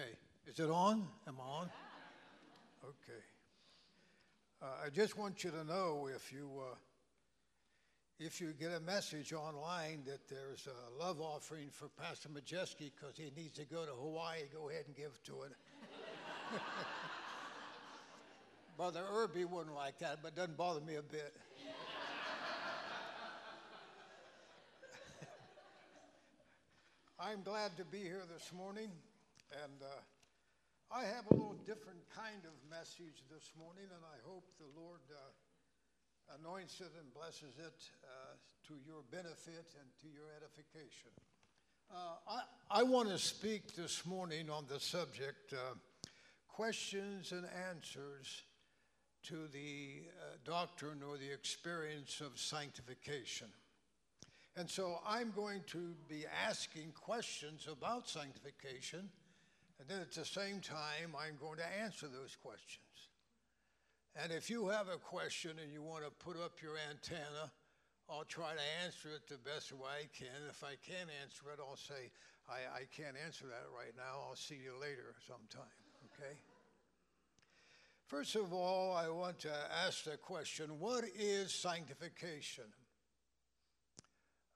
Okay. Is it on? Am I on? Okay. Uh, I just want you to know if you uh, if you get a message online that there's a love offering for Pastor Majeski because he needs to go to Hawaii, go ahead and give to it. Brother Irby wouldn't like that, but it doesn't bother me a bit. I'm glad to be here this morning, and uh, I have a little different kind of message this morning, and I hope the Lord uh, anoints it and blesses it uh, to your benefit and to your edification. Uh, I, I want to speak this morning on the subject uh, questions and answers to the uh, doctrine or the experience of sanctification. And so I'm going to be asking questions about sanctification and then at the same time, I'm going to answer those questions. And if you have a question and you want to put up your antenna, I'll try to answer it the best way I can. If I can't answer it, I'll say, I, I can't answer that right now. I'll see you later sometime, okay? First of all, I want to ask the question what is sanctification?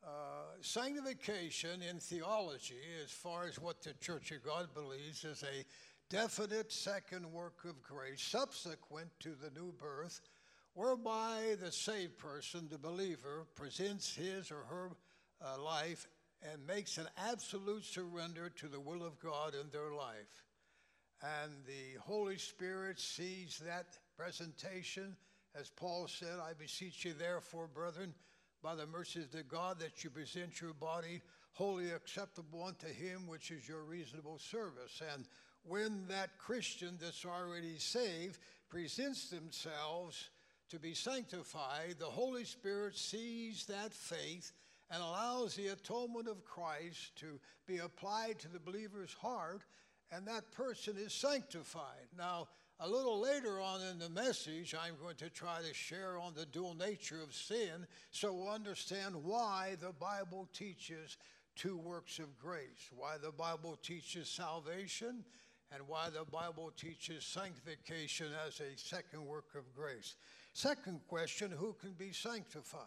Uh, sanctification in theology, as far as what the Church of God believes, is a definite second work of grace subsequent to the new birth, whereby the saved person, the believer, presents his or her uh, life and makes an absolute surrender to the will of God in their life. And the Holy Spirit sees that presentation, as Paul said, I beseech you, therefore, brethren, by the mercies of God that you present your body wholly acceptable unto him, which is your reasonable service. And when that Christian that's already saved presents themselves to be sanctified, the Holy Spirit sees that faith and allows the atonement of Christ to be applied to the believer's heart, and that person is sanctified. Now, a little later on in the message, I'm going to try to share on the dual nature of sin so we'll understand why the Bible teaches two works of grace, why the Bible teaches salvation, and why the Bible teaches sanctification as a second work of grace. Second question who can be sanctified?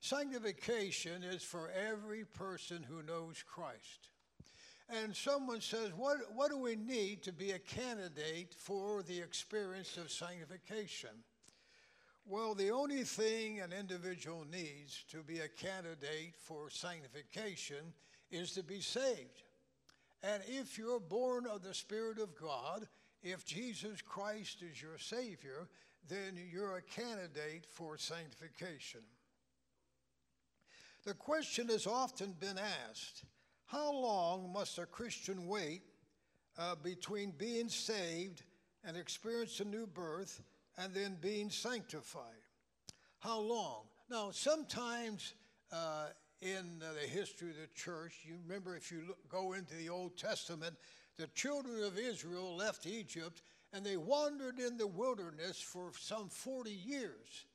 Sanctification is for every person who knows Christ and someone says, what, what do we need to be a candidate for the experience of sanctification? Well, the only thing an individual needs to be a candidate for sanctification is to be saved. And if you're born of the Spirit of God, if Jesus Christ is your Savior, then you're a candidate for sanctification. The question has often been asked how long must a Christian wait uh, between being saved and experience a new birth and then being sanctified? How long? Now, sometimes uh, in the history of the church, you remember if you look, go into the Old Testament, the children of Israel left Egypt and they wandered in the wilderness for some 40 years.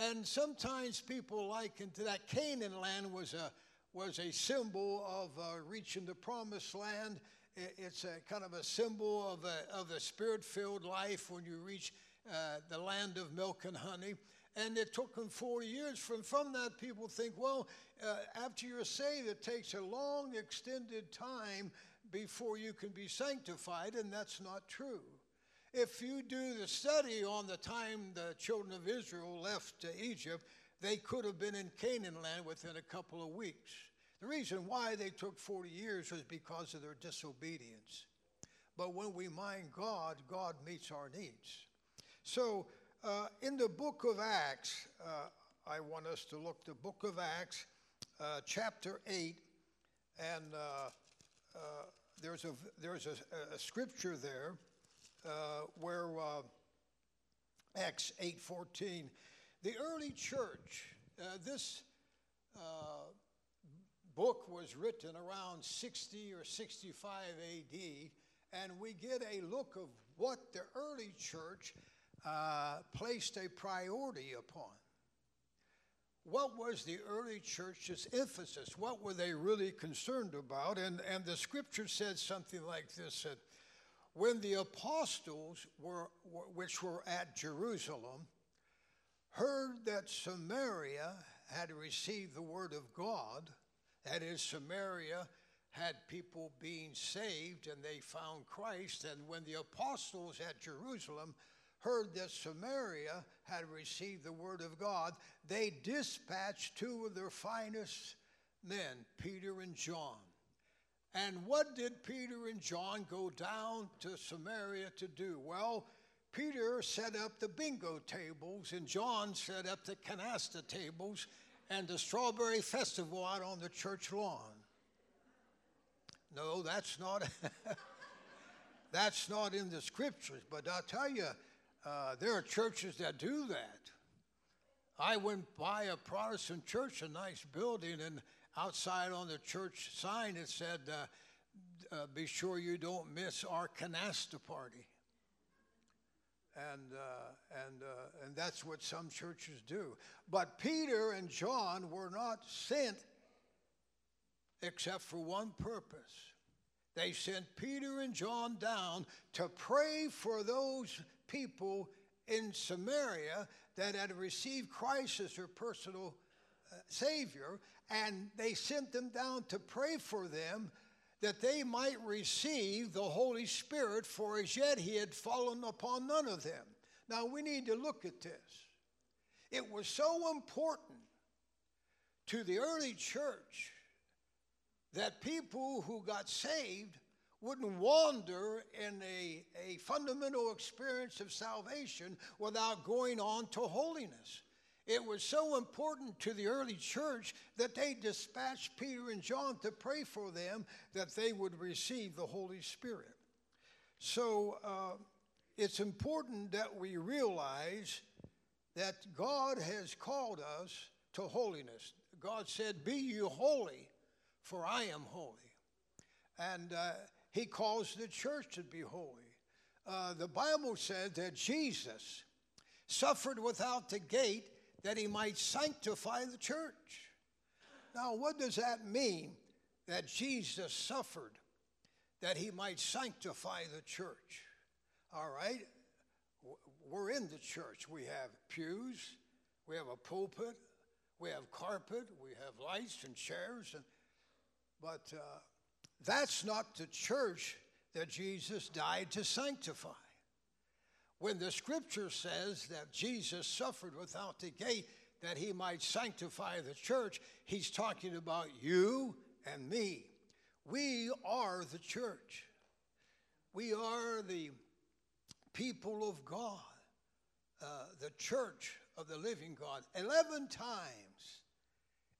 And sometimes people liken to that Canaan land was a was a symbol of uh, reaching the promised land. It's a kind of a symbol of a, of a spirit filled life when you reach uh, the land of milk and honey. And it took them 40 years. From, from that, people think, well, uh, after you're saved, it takes a long, extended time before you can be sanctified, and that's not true. If you do the study on the time the children of Israel left Egypt, they could have been in Canaan land within a couple of weeks. The reason why they took 40 years was because of their disobedience. But when we mind God, God meets our needs. So, uh, in the book of Acts, uh, I want us to look the book of Acts, uh, chapter 8, and uh, uh, there's, a, there's a, a scripture there uh, where Acts 8.14 the early church, uh, this uh, book was written around 60 or 65 AD, and we get a look of what the early church uh, placed a priority upon. what was the early church's emphasis? What were they really concerned about? And, and the scripture said something like this that when the apostles were, which were at Jerusalem heard that Samaria had received the word of God, that is, Samaria had people being saved and they found Christ. And when the apostles at Jerusalem heard that Samaria had received the word of God, they dispatched two of their finest men, Peter and John. And what did Peter and John go down to Samaria to do? Well, Peter set up the bingo tables, and John set up the canasta tables and the strawberry festival out on the church lawn. No, that's not. that's not in the scriptures. But I'll tell you, uh, there are churches that do that. I went by a Protestant church, a nice building, and outside on the church sign it said, uh, uh, "Be sure you don't miss our canasta party." And uh, and uh, and that's what some churches do. But Peter and John were not sent except for one purpose. They sent Peter and John down to pray for those people in Samaria that had received Christ as their personal uh, Savior, and they sent them down to pray for them that they might receive the Holy Spirit, for as yet he had fallen upon none of them. Now we need to look at this. It was so important to the early church that people who got saved wouldn't wander in a, a fundamental experience of salvation without going on to holiness. It was so important to the early church that they dispatched Peter and John to pray for them that they would receive the Holy Spirit. So uh, it's important that we realize that God has called us to holiness. God said, Be you holy, for I am holy. And uh, he calls the church to be holy. Uh, the Bible said that Jesus suffered without the gate that he might sanctify the church. Now, what does that mean that Jesus suffered that he might sanctify the church? All right, we're in the church. We have pews, we have a pulpit, we have carpet, we have lights and chairs, and, but uh, that's not the church that Jesus died to sanctify. When the scripture says that Jesus suffered without the gate that he might sanctify the church, he's talking about you and me. We are the church. We are the people of God, uh, the church of the living God. Eleven times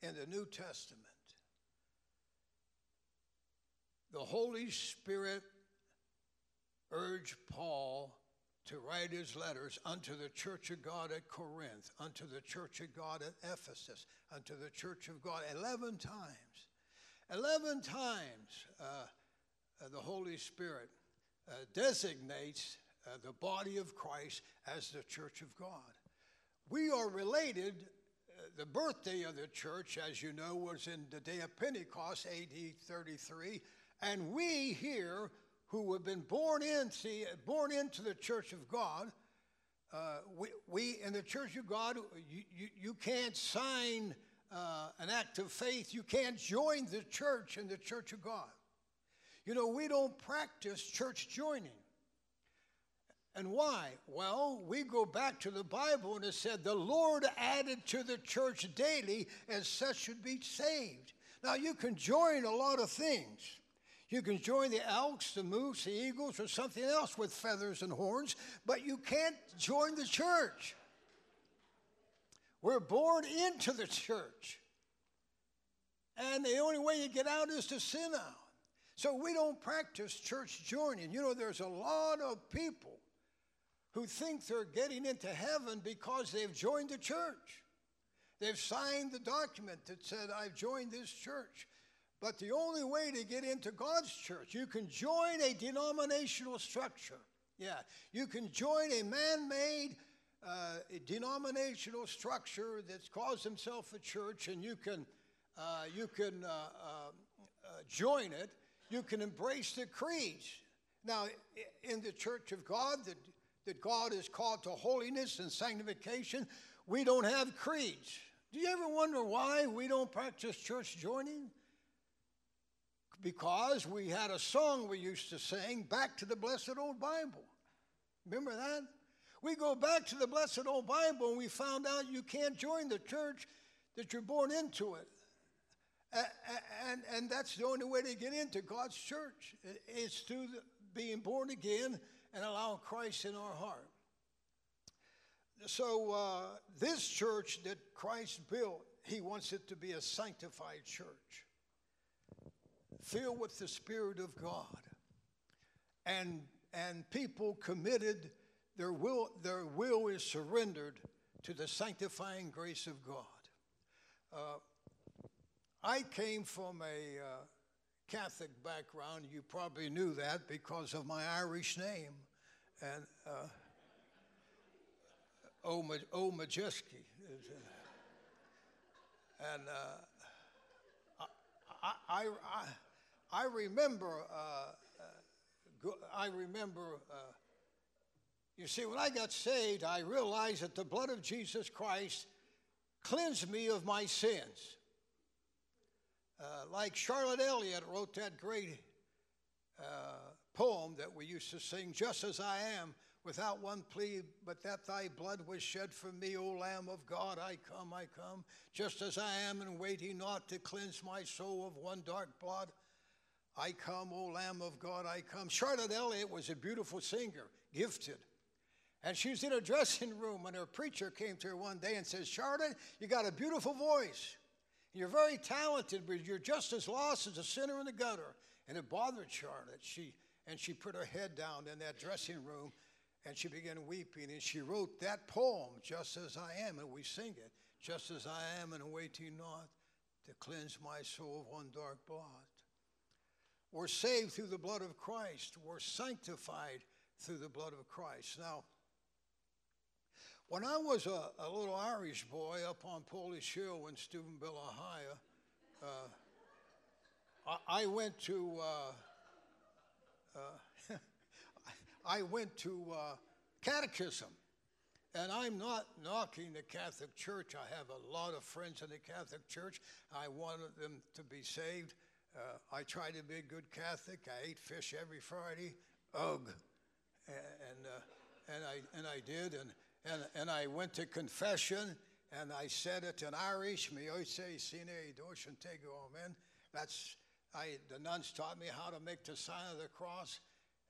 in the New Testament, the Holy Spirit urged Paul to write his letters unto the church of God at Corinth, unto the church of God at Ephesus, unto the church of God 11 times. 11 times uh, uh, the Holy Spirit uh, designates uh, the body of Christ as the church of God. We are related. Uh, the birthday of the church, as you know, was in the day of Pentecost, AD 33. And we here who have been born in, see, born into the church of God, uh, we, we, in the church of God, you, you, you can't sign uh, an act of faith. You can't join the church in the church of God. You know, we don't practice church joining. And why? Well, we go back to the Bible and it said, the Lord added to the church daily as such should be saved. Now, you can join a lot of things. You can join the elks, the moose, the eagles, or something else with feathers and horns, but you can't join the church. We're born into the church. And the only way you get out is to sin out. So we don't practice church joining. You know, there's a lot of people who think they're getting into heaven because they've joined the church. They've signed the document that said, I've joined this church. But the only way to get into God's church, you can join a denominational structure. Yeah, you can join a man made uh, denominational structure that's calls himself a church, and you can, uh, you can uh, uh, uh, join it. You can embrace the creeds. Now, in the church of God, that, that God is called to holiness and sanctification, we don't have creeds. Do you ever wonder why we don't practice church joining? Because we had a song we used to sing, Back to the Blessed Old Bible. Remember that? We go back to the blessed old Bible and we found out you can't join the church that you're born into it. And, and that's the only way to get into God's church is through being born again and allowing Christ in our heart. So, uh, this church that Christ built, he wants it to be a sanctified church, filled with the Spirit of God, and, and people committed their will, their will is surrendered to the sanctifying grace of God. Uh, I came from a uh, Catholic background. You probably knew that because of my Irish name. And uh, O, Majeski. And uh, I, I, I, I remember, uh, uh, I remember uh, you see, when I got saved, I realized that the blood of Jesus Christ cleansed me of my sins. Uh, like Charlotte Elliott wrote that great uh, poem that we used to sing, Just as I am, without one plea, but that thy blood was shed for me, O Lamb of God, I come, I come, just as I am, and waiting not to cleanse my soul of one dark blood. I come, O Lamb of God, I come. Charlotte Elliott was a beautiful singer, gifted. And she was in a dressing room, and her preacher came to her one day and says, Charlotte, you got a beautiful voice. You're very talented, but you're just as lost as a sinner in the gutter. And it bothered Charlotte. She, and she put her head down in that dressing room and she began weeping. And she wrote that poem, Just as I Am, and we sing it. Just as I am, and waiting not to cleanse my soul of one dark blot. We're saved through the blood of Christ. We're sanctified through the blood of Christ. Now, when I was a, a little Irish boy up on Polish Hill in Steubenville, Ohio, uh, I, I, went to uh, uh, I went to uh, catechism, and I'm not knocking the Catholic Church. I have a lot of friends in the Catholic Church. I wanted them to be saved. Uh, I tried to be a good Catholic. I ate fish every Friday. Ugh, and uh, and I and I did and and, and I went to confession and I said it in Irish, me oise sine doshan tego amen. That's, I, the nuns taught me how to make the sign of the cross.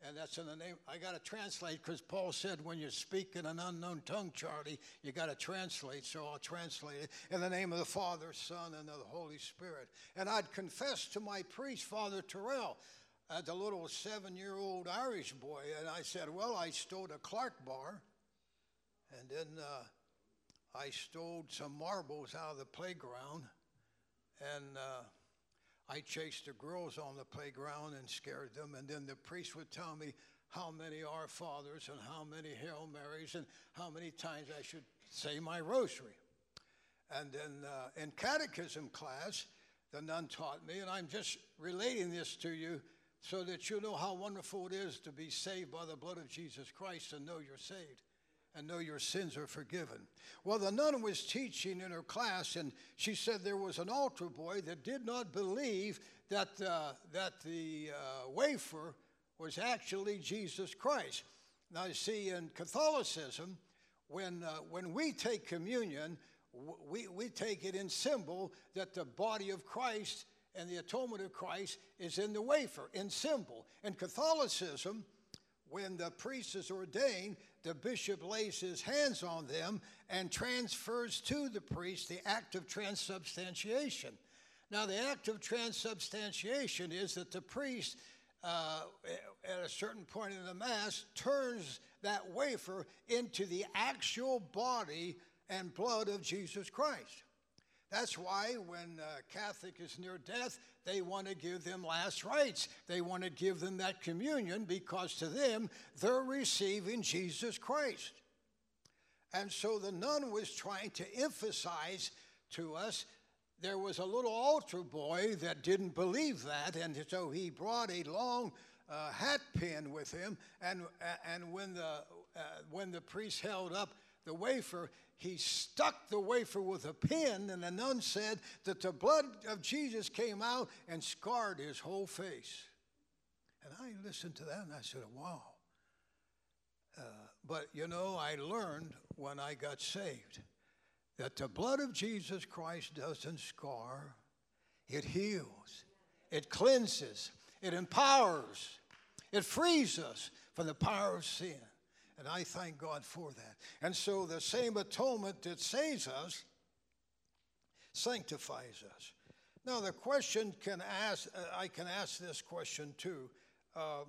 And that's in the name, I got to translate because Paul said when you speak in an unknown tongue, Charlie, you got to translate. So I'll translate it in the name of the Father, Son, and the Holy Spirit. And I'd confess to my priest, Father Terrell, as a little seven year old Irish boy. And I said, Well, I stole a Clark bar. And then uh, I stole some marbles out of the playground, and uh, I chased the girls on the playground and scared them. And then the priest would tell me how many Our Fathers and how many Hail Marys and how many times I should say my rosary. And then uh, in catechism class, the nun taught me, and I'm just relating this to you so that you know how wonderful it is to be saved by the blood of Jesus Christ and know you're saved and know your sins are forgiven. Well, the nun was teaching in her class, and she said there was an altar boy that did not believe that, uh, that the uh, wafer was actually Jesus Christ. Now, you see, in Catholicism, when, uh, when we take communion, we, we take it in symbol that the body of Christ and the atonement of Christ is in the wafer, in symbol. In Catholicism, when the priest is ordained, the bishop lays his hands on them and transfers to the priest the act of transubstantiation. Now, the act of transubstantiation is that the priest, uh, at a certain point in the Mass, turns that wafer into the actual body and blood of Jesus Christ. That's why when a Catholic is near death, they want to give them last rites. They want to give them that communion because to them, they're receiving Jesus Christ. And so the nun was trying to emphasize to us there was a little altar boy that didn't believe that, and so he brought a long uh, hat pin with him. And, and when, the, uh, when the priest held up the wafer, he stuck the wafer with a pin, and the nun said that the blood of Jesus came out and scarred his whole face. And I listened to that and I said, wow. Uh, but you know, I learned when I got saved that the blood of Jesus Christ doesn't scar, it heals, it cleanses, it empowers, it frees us from the power of sin. And I thank God for that. And so the same atonement that saves us sanctifies us. Now the question can ask, uh, I can ask this question too. Uh,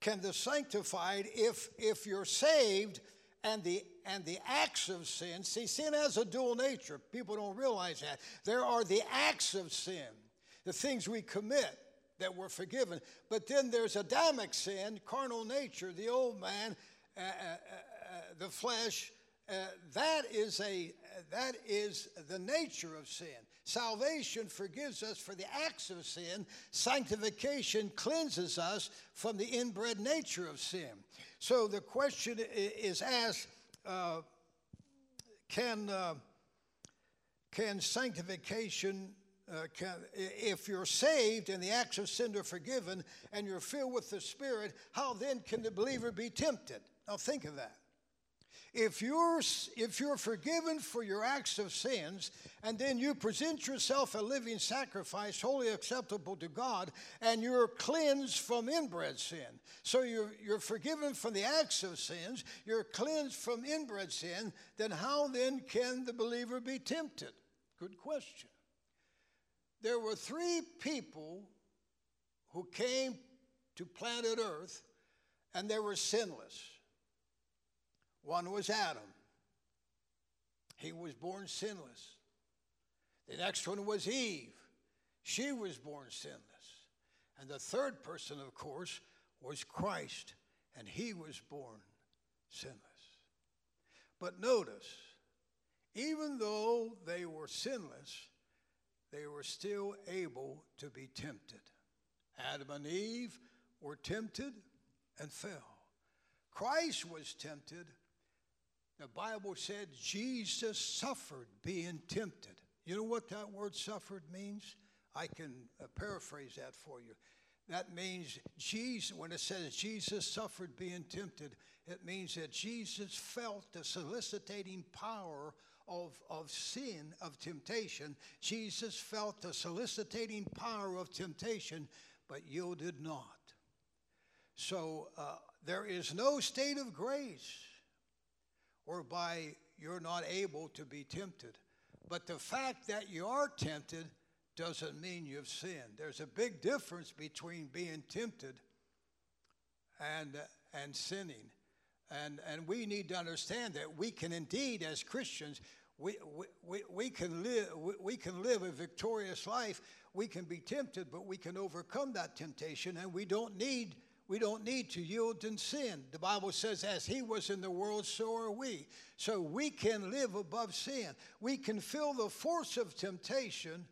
can the sanctified, if if you're saved and the and the acts of sin, see, sin has a dual nature. People don't realize that. There are the acts of sin, the things we commit that we're forgiven. But then there's Adamic sin, carnal nature, the old man, uh, uh, uh, the flesh. Uh, that is a that is the nature of sin. Salvation forgives us for the acts of sin. Sanctification cleanses us from the inbred nature of sin. So the question is asked: uh, Can uh, can sanctification uh, can, if you're saved and the acts of sin are forgiven and you're filled with the Spirit, how then can the believer be tempted? Now think of that. If you're, if you're forgiven for your acts of sins, and then you present yourself a living sacrifice, wholly acceptable to God, and you're cleansed from inbred sin. So you're, you're forgiven from the acts of sins, you're cleansed from inbred sin, then how then can the believer be tempted? Good question there were three people who came to planet Earth and they were sinless. One was Adam, he was born sinless. The next one was Eve, she was born sinless. And the third person, of course, was Christ, and he was born sinless. But notice, even though they were sinless, they were still able to be tempted. Adam and Eve were tempted and fell. Christ was tempted. The Bible said Jesus suffered being tempted. You know what that word suffered means? I can uh, paraphrase that for you. That means Jesus, when it says Jesus suffered being tempted, it means that Jesus felt the soliciting power of, of sin, of temptation, Jesus felt the soliciting power of temptation, but yielded not. So uh, there is no state of grace whereby you're not able to be tempted. But the fact that you are tempted doesn't mean you've sinned. There's a big difference between being tempted and, and sinning. And, and we need to understand that we can indeed, as Christians, we, we, we, can live, we, can live a victorious life. We can be tempted, but we can overcome that temptation, and we don't need we don't need to yield in sin. The Bible says, as he was in the world, so are we. So we can live above sin. We can feel the force of temptation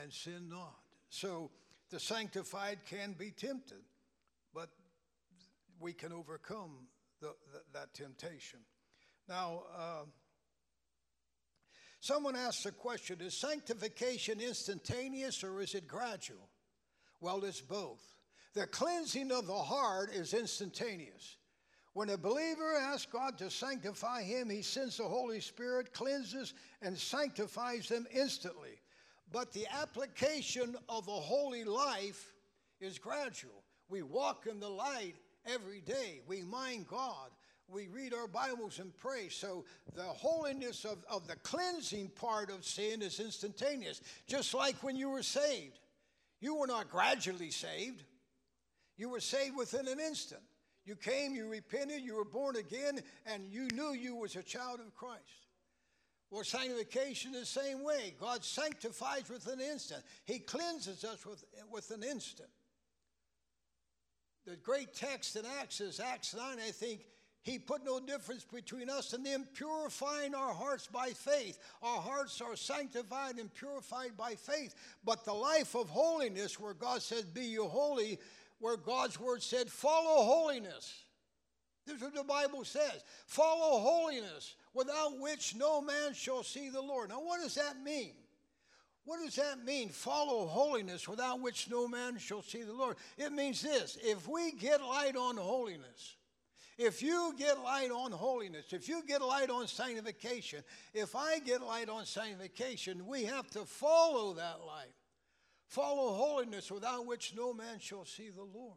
and sin not. So the sanctified can be tempted, but we can overcome the, the, that temptation. Now, uh, Someone asks a question Is sanctification instantaneous or is it gradual? Well, it's both. The cleansing of the heart is instantaneous. When a believer asks God to sanctify him, he sends the Holy Spirit, cleanses, and sanctifies them instantly. But the application of a holy life is gradual. We walk in the light every day, we mind God, we read our Bibles and pray. So the holiness of, of the cleansing part of sin is instantaneous, just like when you were saved. You were not gradually saved, you were saved within an instant. You came, you repented, you were born again, and you knew you was a child of Christ. Well, sanctification is the same way. God sanctifies with an instant. He cleanses us with, with an instant. The great text in Acts is Acts 9, I think, He put no difference between us and them, purifying our hearts by faith. Our hearts are sanctified and purified by faith. But the life of holiness, where God said, Be you holy, where God's word said, Follow holiness. This is what the Bible says. Follow holiness, without which no man shall see the Lord. Now, what does that mean? What does that mean? Follow holiness, without which no man shall see the Lord. It means this if we get light on holiness, if you get light on holiness, if you get light on sanctification, if I get light on sanctification, we have to follow that light. Follow holiness without which no man shall see the Lord.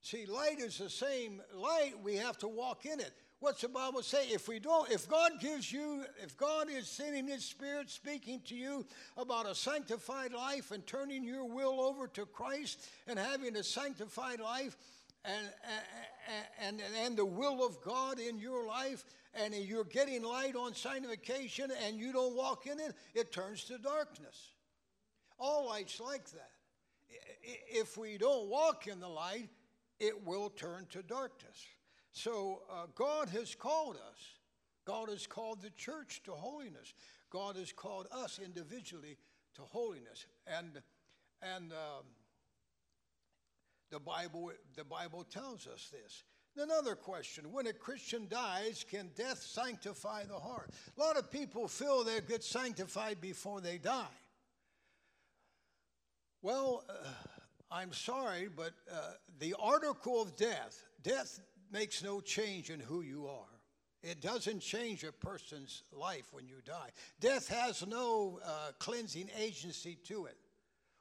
See, light is the same light, we have to walk in it. What's the Bible say? If we don't, if God gives you, if God is sending His Spirit speaking to you about a sanctified life and turning your will over to Christ and having a sanctified life, and, and, and the will of God in your life, and you're getting light on sanctification and you don't walk in it, it turns to darkness. All light's like that. If we don't walk in the light, it will turn to darkness. So uh, God has called us. God has called the church to holiness. God has called us individually to holiness. And, and um, the Bible, the Bible tells us this. Another question when a Christian dies, can death sanctify the heart? A lot of people feel they get sanctified before they die. Well, uh, I'm sorry, but uh, the article of death, death makes no change in who you are. It doesn't change a person's life when you die. Death has no uh, cleansing agency to it.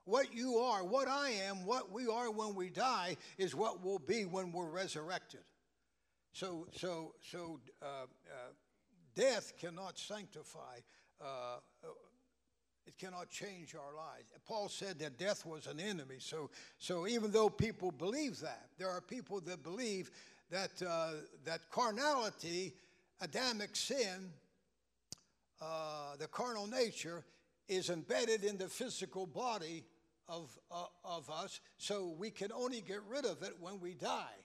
What you are, what I am, what we are when we die is what we'll be when we're resurrected. So, so, so uh, uh, death cannot sanctify. Uh, it cannot change our lives. Paul said that death was an enemy. So, so even though people believe that, there are people that believe that uh, that carnality, Adamic sin, uh, the carnal nature, is embedded in the physical body of, uh, of us, so we can only get rid of it when we die.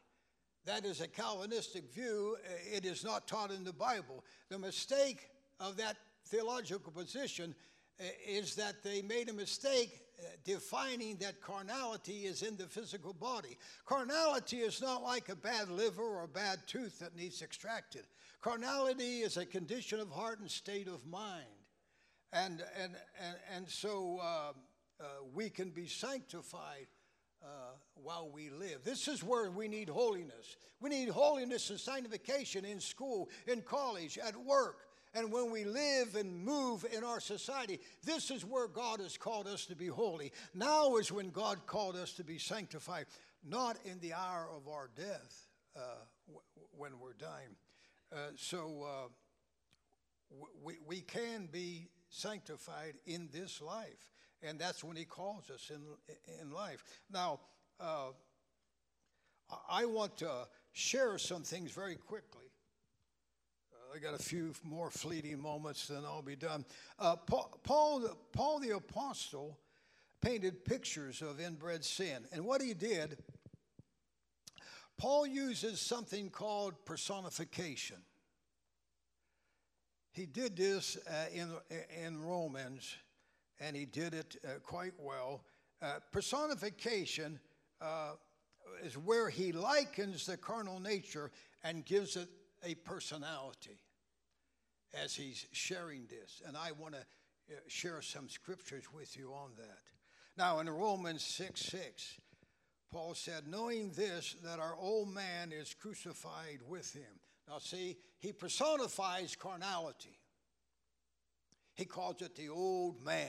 That is a Calvinistic view. It is not taught in the Bible. The mistake of that theological position uh, is that they made a mistake uh, defining that carnality is in the physical body. Carnality is not like a bad liver or a bad tooth that needs extracted. Carnality is a condition of heart and state of mind. And, and, and, and so uh, uh, we can be sanctified uh, while we live. This is where we need holiness. We need holiness and sanctification in school, in college, at work, and when we live and move in our society. This is where God has called us to be holy. Now is when God called us to be sanctified, not in the hour of our death uh, w- when we're dying. Uh, so uh, we, we can be sanctified in this life and that's when he calls us in, in life. Now, uh, I want to share some things very quickly. Uh, I got a few more fleeting moments, then I'll be done. Uh, Paul, Paul, Paul the Apostle painted pictures of inbred sin, and what he did, Paul uses something called personification. He did this uh, in, in Romans and he did it uh, quite well. Uh, personification uh, is where he likens the carnal nature and gives it a personality as he's sharing this. And I want to uh, share some scriptures with you on that. Now, in Romans 6 6, Paul said, Knowing this, that our old man is crucified with him. Now, see, he personifies carnality. He calls it the old man.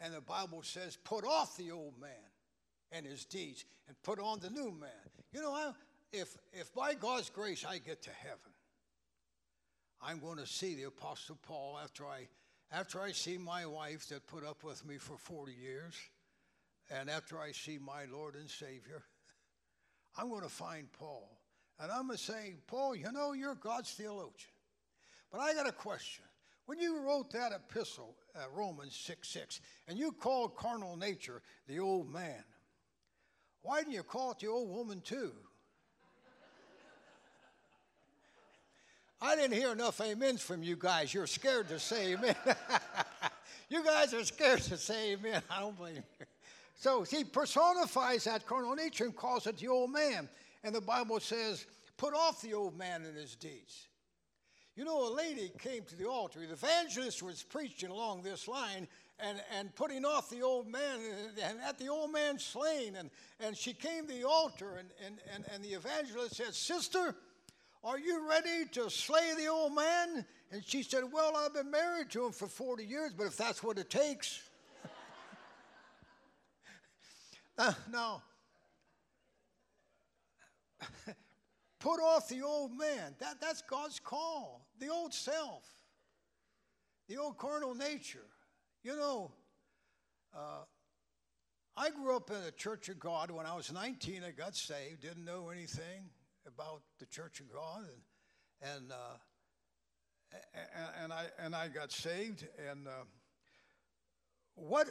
And the Bible says, put off the old man and his deeds and put on the new man. You know, if, if by God's grace I get to heaven, I'm going to see the Apostle Paul after I, after I see my wife that put up with me for 40 years, and after I see my Lord and Savior, I'm going to find Paul. And I'm going to say, Paul, you know, you're God's theologian. But I got a question. When you wrote that epistle, uh, Romans 6 6, and you called carnal nature the old man, why didn't you call it the old woman too? I didn't hear enough amens from you guys. You're scared to say amen. you guys are scared to say amen. I don't blame you. So he personifies that carnal nature and calls it the old man. And the Bible says, put off the old man and his deeds. You know, a lady came to the altar. The evangelist was preaching along this line and, and putting off the old man and at the old man slain. And, and she came to the altar and, and, and, and the evangelist said, Sister, are you ready to slay the old man? And she said, Well, I've been married to him for 40 years, but if that's what it takes. uh, now, put off the old man. That, that's God's call, the old self, the old carnal nature. You know, uh, I grew up in a Church of God. When I was 19, I got saved, didn't know anything about the Church of God, and and uh, and, I and I got saved. And uh, what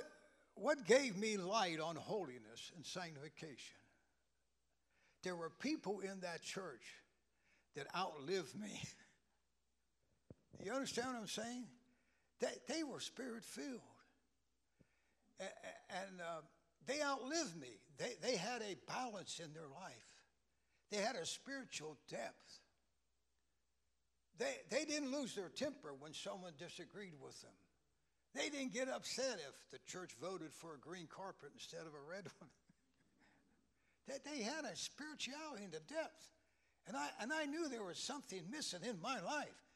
what gave me light on holiness and sanctification? There were people in that church that outlived me. you understand what I'm saying? They, they were spirit filled. And, and uh, they outlived me. They, they had a balance in their life. They had a spiritual depth. They, they didn't lose their temper when someone disagreed with them. They didn't get upset if the church voted for a green carpet instead of a red one. they, they had a spirituality in the depth. And I, and I knew there was something missing in my life.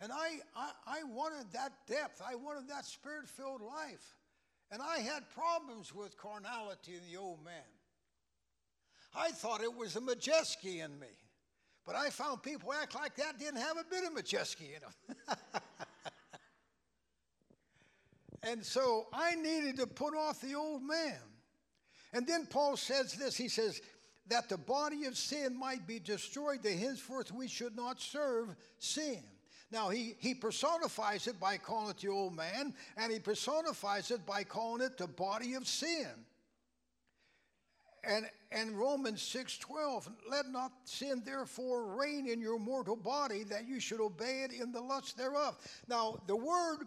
And I, I, I wanted that depth. I wanted that spirit filled life. And I had problems with carnality in the old man. I thought it was a Majeski in me. But I found people act like that didn't have a bit of Majeski in them. and so I needed to put off the old man. And then Paul says this he says, that the body of sin might be destroyed, that henceforth we should not serve sin. Now, he, he personifies it by calling it the old man, and he personifies it by calling it the body of sin and, and Romans 6:12, let not sin therefore reign in your mortal body that you should obey it in the lust thereof. Now, the word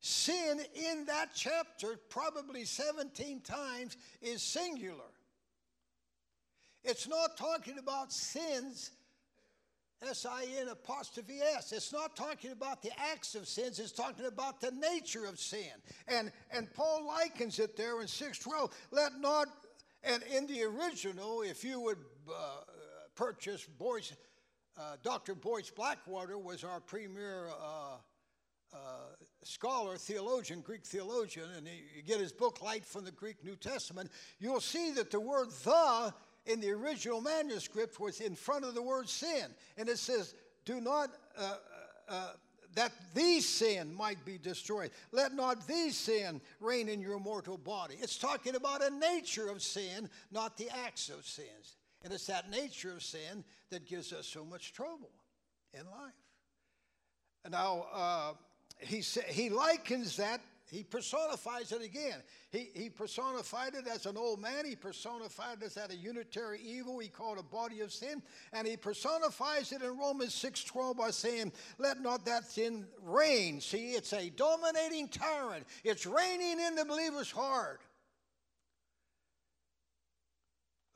sin in that chapter, probably 17 times, is singular. It's not talking about sins, S I N apostrophe S. It's not talking about the acts of sins, it's talking about the nature of sin. And, and Paul likens it there in 612. Let not and in the original, if you would uh, purchase Boyce, uh, Dr. Boyce Blackwelder was our premier uh, uh, scholar, theologian, Greek theologian, and you get his book Light from the Greek New Testament, you'll see that the word the in the original manuscript was in front of the word sin. And it says, do not uh, uh, that these sin might be destroyed. Let not these sin reign in your mortal body. It's talking about a nature of sin, not the acts of sins. And it's that nature of sin that gives us so much trouble in life. Now, uh, he, sa- he likens that he personifies it again. He, he personified it as an old man. He personified it as a unitary evil. He called a body of sin. And he personifies it in Romans 6.12 by saying, let not that sin reign. See, it's a dominating tyrant. It's reigning in the believer's heart.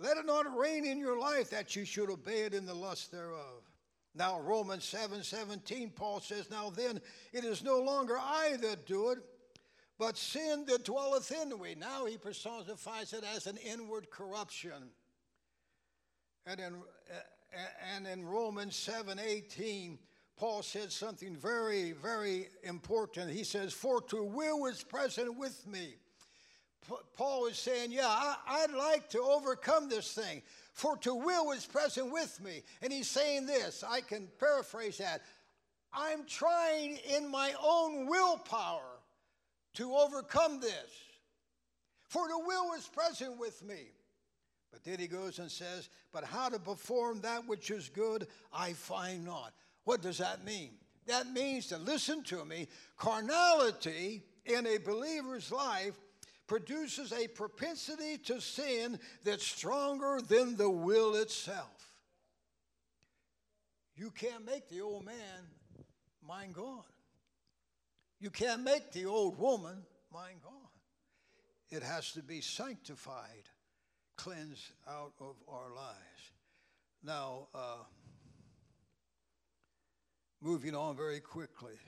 Let it not reign in your life that you should obey it in the lust thereof. Now, Romans 7 17, Paul says, Now then, it is no longer I that do it, but sin that dwelleth in me. Now he personifies it as an inward corruption. And in, and in Romans 7 18, Paul said something very, very important. He says, For to will is present with me. Paul is saying, Yeah, I, would like to overcome this thing. For to will is present with me. And he's saying this, I can paraphrase that. I'm trying in my own willpower to overcome this. For the will is present with me. But then he goes and says, But how to perform that which is good, I find not. What does that mean? That means to listen to me. Carnality in a believer's life produces a propensity to sin that's stronger than the will itself. You can't make the old man mind gone. You can't make the old woman mind gone. It has to be sanctified, cleansed out of our lives. Now, uh, moving on very quickly,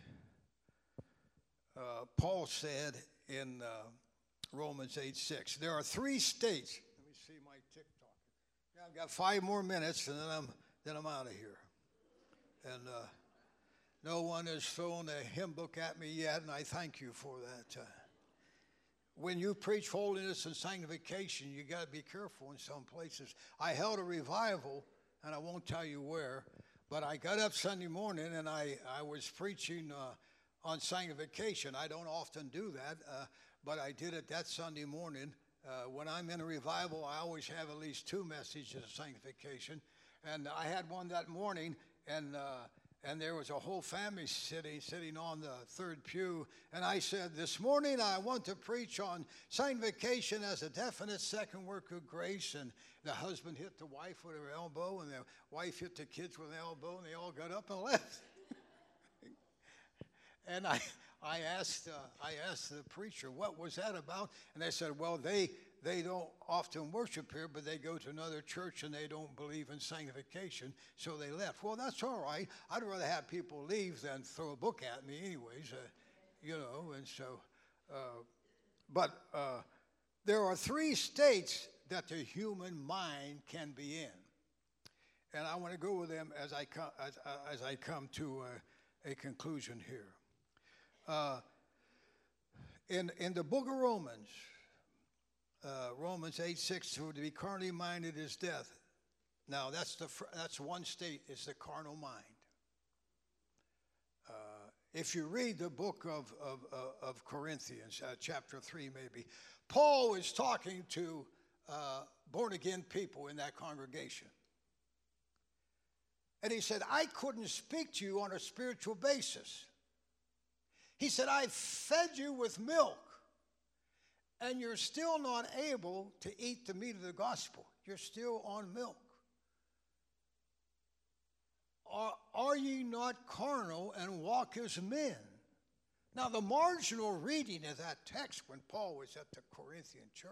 uh, Paul said in uh, Romans 8 6, there are three states. Let me see my tick tock. Yeah, I've got five more minutes and then I'm, then I'm out of here. And uh, no one has thrown a hymn book at me yet, and I thank you for that. Uh, when you preach holiness and sanctification, you got to be careful in some places. I held a revival, and I won't tell you where, but I got up Sunday morning and I, I was preaching uh, on sanctification. I don't often do that, uh, but I did it that Sunday morning. Uh, when I'm in a revival, I always have at least two messages of sanctification. And I had one that morning, and uh, and there was a whole family sitting sitting on the third pew. And i said this morning i want to preach on sanctification as a definite second work of grace. And the husband hit the wife with her elbow and the wife hit the kids with an elbow and they all got up and left. And i i asked uh, i asked the preacher what was that about? And they said well they they don't often worship here, but they go to another church and they don't believe in sanctification, so they left. Well, that's all right. I'd rather have people leave than throw a book at me, anyways, uh, you know, and so. Uh, but uh, there are three states that the human mind can be in. And I want to go with them as I come, as, uh, as I come to uh, a conclusion here. Uh, in, in the book of Romans, uh, Romans 8 6, to be carnally minded is death. Now, that's, the, that's one state, is the carnal mind. Uh, if you read the book of, of, uh, of Corinthians, uh, chapter 3 maybe, Paul is talking to uh, born again people in that congregation. And he said, I couldn't speak to you on a spiritual basis. He said, I fed you with milk and you're still not able to eat the meat of the gospel. You're still on milk. Are, are ye not carnal and walk as men? Now, the marginal reading of that text when Paul was at the Corinthian church,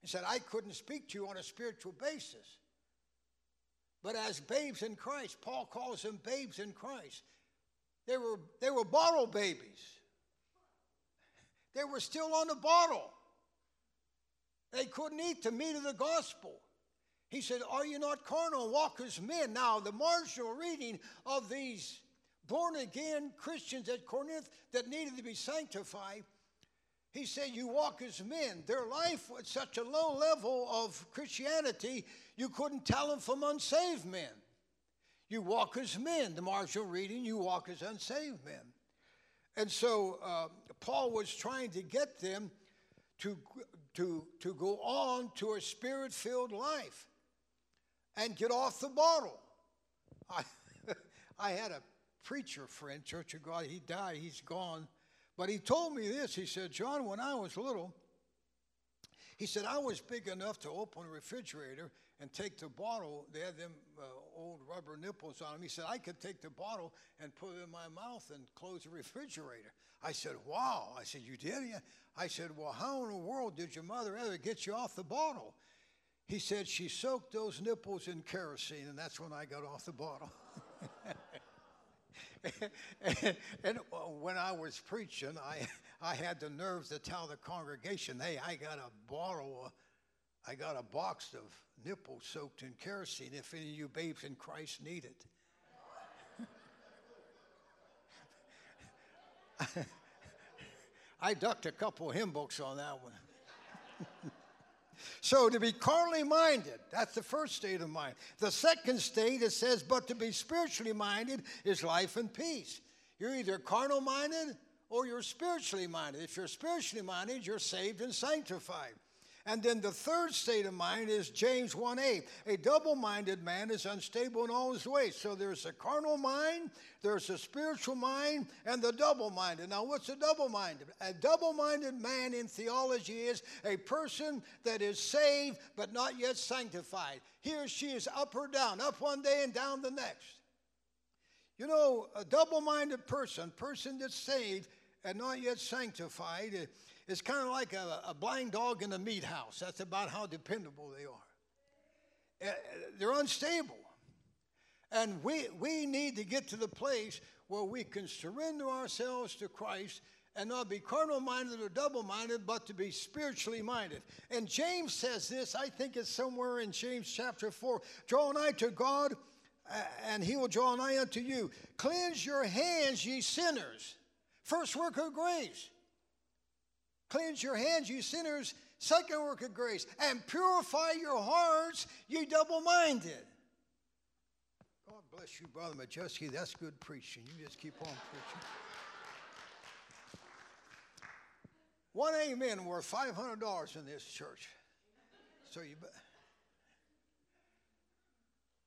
he said, I couldn't speak to you on a spiritual basis. But as babes in Christ, Paul calls them babes in Christ. They were, they were bottle babies. They were still on the bottle. They couldn't eat the meat of the gospel. He said, Are you not carnal, walk as men? Now, the marginal reading of these born again Christians at Corinth that needed to be sanctified, he said, You walk as men. Their life was such a low level of Christianity, you couldn't tell them from unsaved men. You walk as men. The marginal reading, you walk as unsaved men. And so uh, Paul was trying to get them to, to, to go on to a spirit filled life and get off the bottle. I, I had a preacher friend, Church of God, he died, he's gone. But he told me this. He said, John, when I was little, he said, I was big enough to open a refrigerator and take the bottle. They had them uh, old rubber nipples on them. He said, I could take the bottle and put it in my mouth and close the refrigerator. I said, Wow. I said, You did? I said, Well, how in the world did your mother ever get you off the bottle? He said, She soaked those nipples in kerosene, and that's when I got off the bottle. and, and, when I was preaching, I, I had the nerve to tell the congregation, hey, I got a bottle, I got a box of nipples soaked in kerosene if any of you babes in Christ need it. I ducked a couple hymn books on that one. so to be carnally minded, that's the first state of mind. The second state, it says, but to be spiritually minded is life and peace. You're either carnal minded or you're spiritually minded. If you're spiritually minded, you're saved and sanctified. And then the third state of mind is James 1 8. A double minded man is unstable in all his ways. So there's a carnal mind, there's a spiritual mind, and the double minded. Now, what's a double minded? A double minded man in theology is a person that is saved but not yet sanctified. He or she is up or down, up one day and down the next. You know, a double minded person, person that's saved and not yet sanctified, is kind of like a, a blind dog in a meat house. That's about how dependable they are. Uh, they're unstable. And we, we need to get to the place where we can surrender ourselves to Christ and not be carnal minded or double minded, but to be spiritually minded. And James says this, I think it's somewhere in James chapter 4 Draw nigh to God, and he will draw nigh unto you. Cleanse your hands, ye sinners. First work of grace. Cleanse your hands, you sinners. Second work of grace. And purify your hearts, ye double minded. God bless you, Brother Majeski. That's good preaching. You just keep on preaching. One amen worth $500 in this church. So you bet.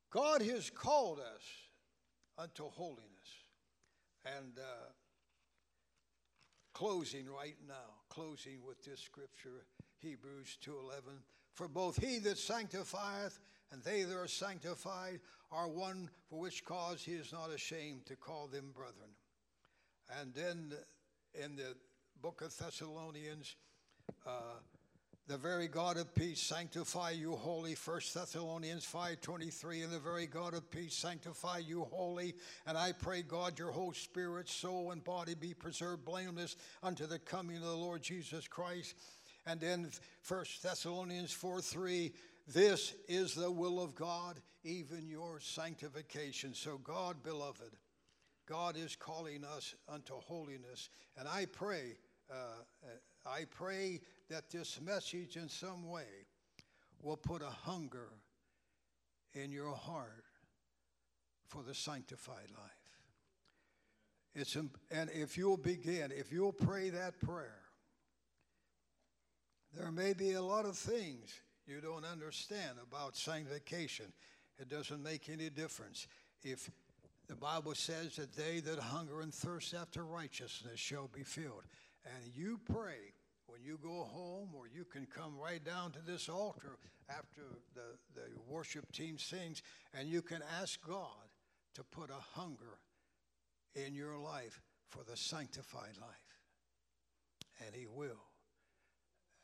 God has called us unto holiness. And uh, closing right now, closing with this scripture, Hebrews 2.11. For both he that sanctifieth and they that are sanctified are one for which cause he is not ashamed to call them brethren. And then in the book of Thessalonians, uh, the very God of peace sanctify you wholly. First Thessalonians 5:23, and the very God of peace sanctify you wholly. And I pray God your whole spirit, soul, and body be preserved blameless unto the coming of the Lord Jesus Christ. And then First Thessalonians 4:3, this is the will of God, even your sanctification. So God, beloved, God is calling us unto holiness, and I pray uh, I pray that this message in some way will put a hunger in your heart for the sanctified life. It's, and if you'll begin, if you'll pray that prayer, there may be a lot of things you don't understand about sanctification. It doesn't make any difference. If the Bible says that they that hunger and thirst after righteousness shall be filled and you pray when you go home, or you can come right down to this altar after the, the worship team sings, and you can ask God to put a hunger in your life for the sanctified life. And He will.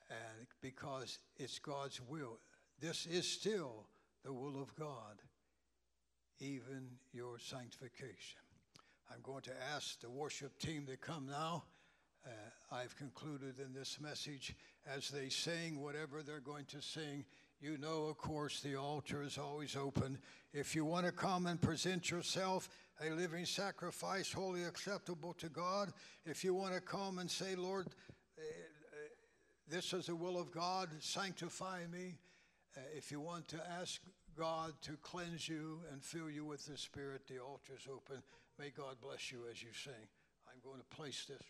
And because it's God's will, this is still the will of God, even your sanctification. I'm going to ask the worship team to come now. Uh, I've concluded in this message as they sing whatever they're going to sing. You know, of course, the altar is always open. If you want to come and present yourself a living sacrifice, wholly acceptable to God, if you want to come and say, Lord, uh, uh, this is the will of God, sanctify me. Uh, if you want to ask God to cleanse you and fill you with the Spirit, the altar is open. May God bless you as you sing. I'm going to place this.